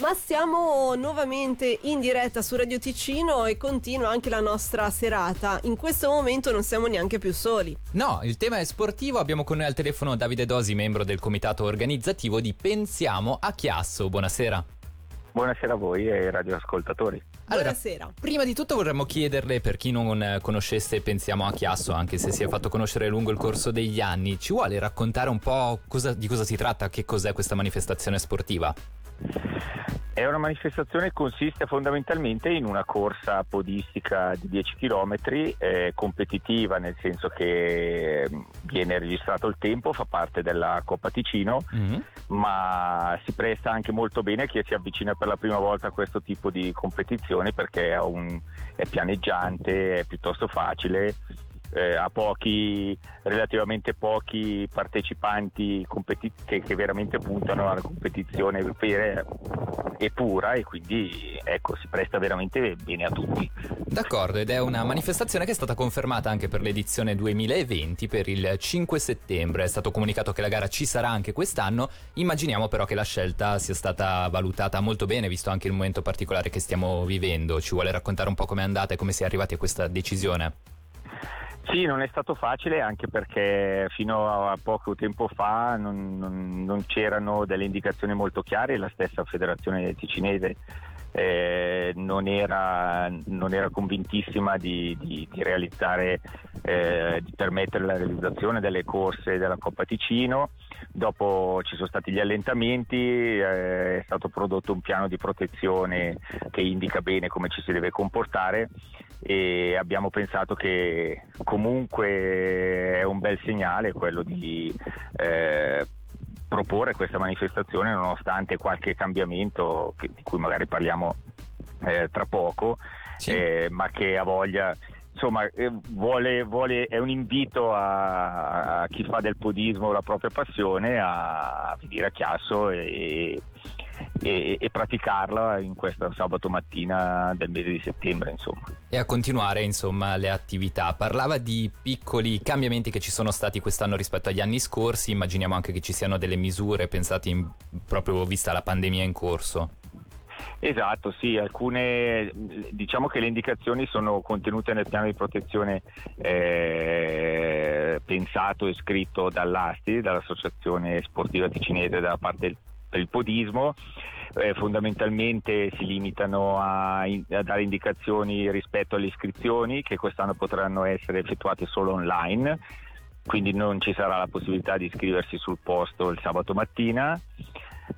Ma siamo nuovamente in diretta su Radio Ticino e continua anche la nostra serata. In questo momento non siamo neanche più soli. No, il tema è sportivo. Abbiamo con noi al telefono Davide Dosi, membro del comitato organizzativo di Pensiamo a Chiasso. Buonasera. Buonasera a voi e ai radioascoltatori. Allora, Buonasera. prima di tutto vorremmo chiederle, per chi non conoscesse Pensiamo a Chiasso, anche se si è fatto conoscere lungo il corso degli anni, ci vuole raccontare un po' cosa- di cosa si tratta, che cos'è questa manifestazione sportiva? È una manifestazione che consiste fondamentalmente in una corsa podistica di 10 km, eh, competitiva nel senso che eh, viene registrato il tempo, fa parte della Coppa Ticino, Mhm. ma si presta anche molto bene a chi si avvicina per la prima volta a questo tipo di competizione perché è, un- è pianeggiante, è piuttosto facile. Eh, ha pochi, relativamente pochi partecipanti competi- che, che veramente puntano alla competizione vera e pura e quindi ecco si presta veramente bene a tutti. D'accordo, ed è una manifestazione che è stata confermata anche per l'edizione 2020 per il 5 settembre. È stato comunicato che la gara ci sarà anche quest'anno. Immaginiamo però che la scelta sia stata valutata molto bene, visto anche il momento particolare che stiamo vivendo. Ci vuole raccontare un po' com'è andata e come si è arrivati a questa decisione? Sì, non è stato facile anche perché fino a poco tempo fa non, non- non c'erano delle indicazioni molto chiare, la stessa federazione ticinese eh, non, era, non era convintissima di, di- di realizzare, eh, di permettere la realizzazione delle corse della Coppa Ticino. Dopo ci sono stati gli allentamenti, eh, è stato prodotto un piano di protezione che indica bene come ci si deve comportare e abbiamo pensato che comunque è un bel segnale quello di eh, proporre questa manifestazione nonostante qualche cambiamento che- di cui magari parliamo eh, tra poco, Sì. eh, ma che ha voglia. Insomma, eh, vuole- vuole- è un invito a, a chi fa del podismo la propria passione a venire a Chiasso e, e- e praticarla in questo sabato mattina del mese di settembre. Insomma. E a continuare, insomma, le attività. Parlava di piccoli cambiamenti che ci sono stati quest'anno rispetto agli anni scorsi. Immaginiamo anche che ci siano delle misure pensate in- proprio vista la pandemia in corso. Esatto, sì, alcune diciamo che le indicazioni sono contenute nel piano di protezione eh, pensato e scritto dall'ASTI, dall'Associazione Sportiva Ticinese dalla parte del il podismo, eh, fondamentalmente si limitano a, in- a dare indicazioni rispetto alle iscrizioni che quest'anno potranno essere effettuate solo online, quindi non ci sarà la possibilità di iscriversi sul posto il sabato mattina.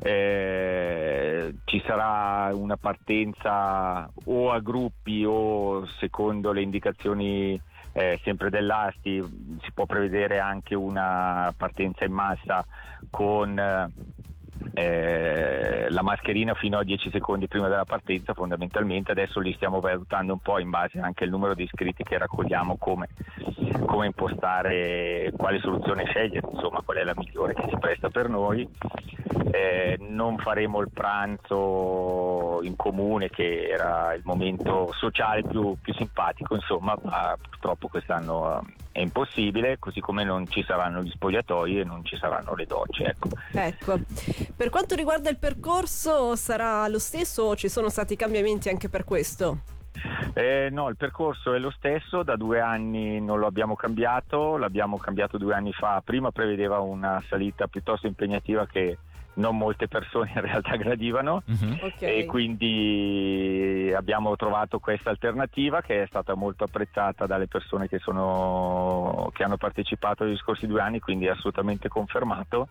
Eh, ci sarà una partenza o a gruppi o secondo le indicazioni eh, sempre dell'ASTI si può prevedere anche una partenza in massa con eh, la mascherina fino a 10 secondi prima della partenza fondamentalmente. Adesso li stiamo valutando un po' in base anche al numero di iscritti che raccogliamo come, come impostare quale soluzione scegliere insomma qual è la migliore che si presta per noi. Eh, non faremo il pranzo in comune che era il momento sociale più, più simpatico insomma ma purtroppo quest'anno eh, è impossibile così come non ci saranno gli spogliatoi e non ci saranno le docce ecco. Ecco, per quanto riguarda il percorso sarà lo stesso o ci sono stati cambiamenti anche per questo? Eh, no, il percorso è lo stesso, da due anni non lo abbiamo cambiato, l'abbiamo cambiato due anni fa, prima prevedeva una salita piuttosto impegnativa che non molte persone in realtà gradivano Mhm. Ok. e quindi abbiamo trovato questa alternativa che è stata molto apprezzata dalle persone che, sono, che hanno partecipato agli scorsi due anni, quindi è assolutamente confermato,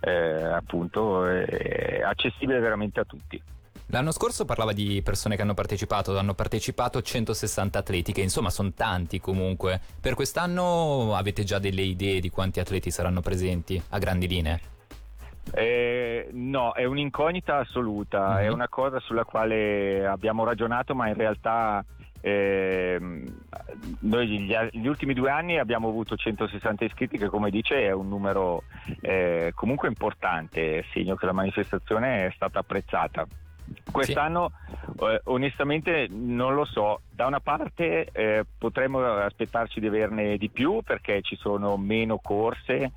eh, appunto è accessibile veramente a tutti. L'anno scorso parlava di persone che hanno partecipato, hanno partecipato 160 atleti, che insomma sono tanti comunque. Per quest'anno avete già delle idee di quanti atleti saranno presenti a grandi linee? Eh, no, è un'incognita assoluta, Mhm. è una cosa sulla quale abbiamo ragionato, ma in realtà ehm, noi gli, gli ultimi due anni abbiamo avuto 160 iscritti, che come dice è un numero eh, comunque importante, segno che la manifestazione è stata apprezzata. Quest'anno eh, onestamente non lo so, da una parte eh, potremmo aspettarci di averne di più perché ci sono meno corse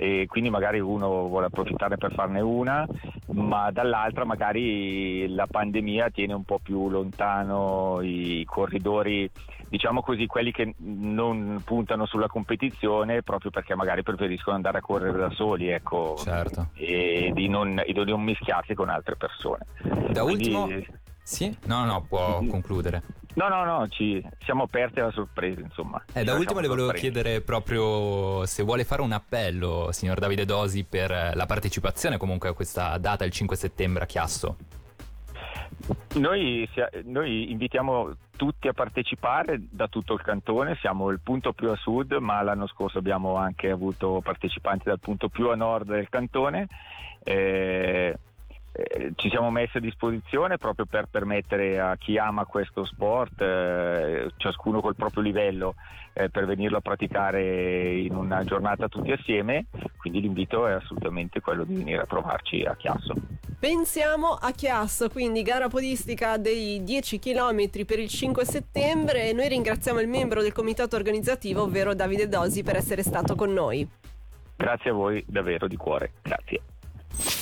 e quindi magari uno vuole approfittare per farne una, ma dall'altra magari la pandemia tiene un po' più lontano i corridori, diciamo così, quelli che non puntano sulla competizione proprio perché magari preferiscono andare a correre da soli, ecco, certo. e, di non, e di non mischiarsi con altre persone. Da quindi, ultimo... Sì? No, no, può concludere. No, no, no, ci siamo aperti alla sorpresa, insomma. Eh, da ultimo le volevo chiedere proprio se vuole fare un appello, signor Davide Dosi, per la partecipazione comunque a questa data, il 5 settembre a Chiasso. Noi, noi, invitiamo tutti a partecipare da tutto il cantone, siamo il punto più a sud, ma l'anno scorso abbiamo anche avuto partecipanti dal punto più a nord del cantone. Eh, eh, ci siamo messi a disposizione proprio per permettere a chi ama questo sport, eh, ciascuno col proprio livello, eh, per venirlo a praticare in una giornata tutti assieme, quindi l'invito è assolutamente quello di venire a trovarci a Chiasso. Pensiamo a Chiasso, quindi gara podistica dei 10 km per il 5 settembre e noi ringraziamo il membro del comitato organizzativo, ovvero Davide Dosi, per essere stato con noi. Grazie a voi davvero di cuore, grazie.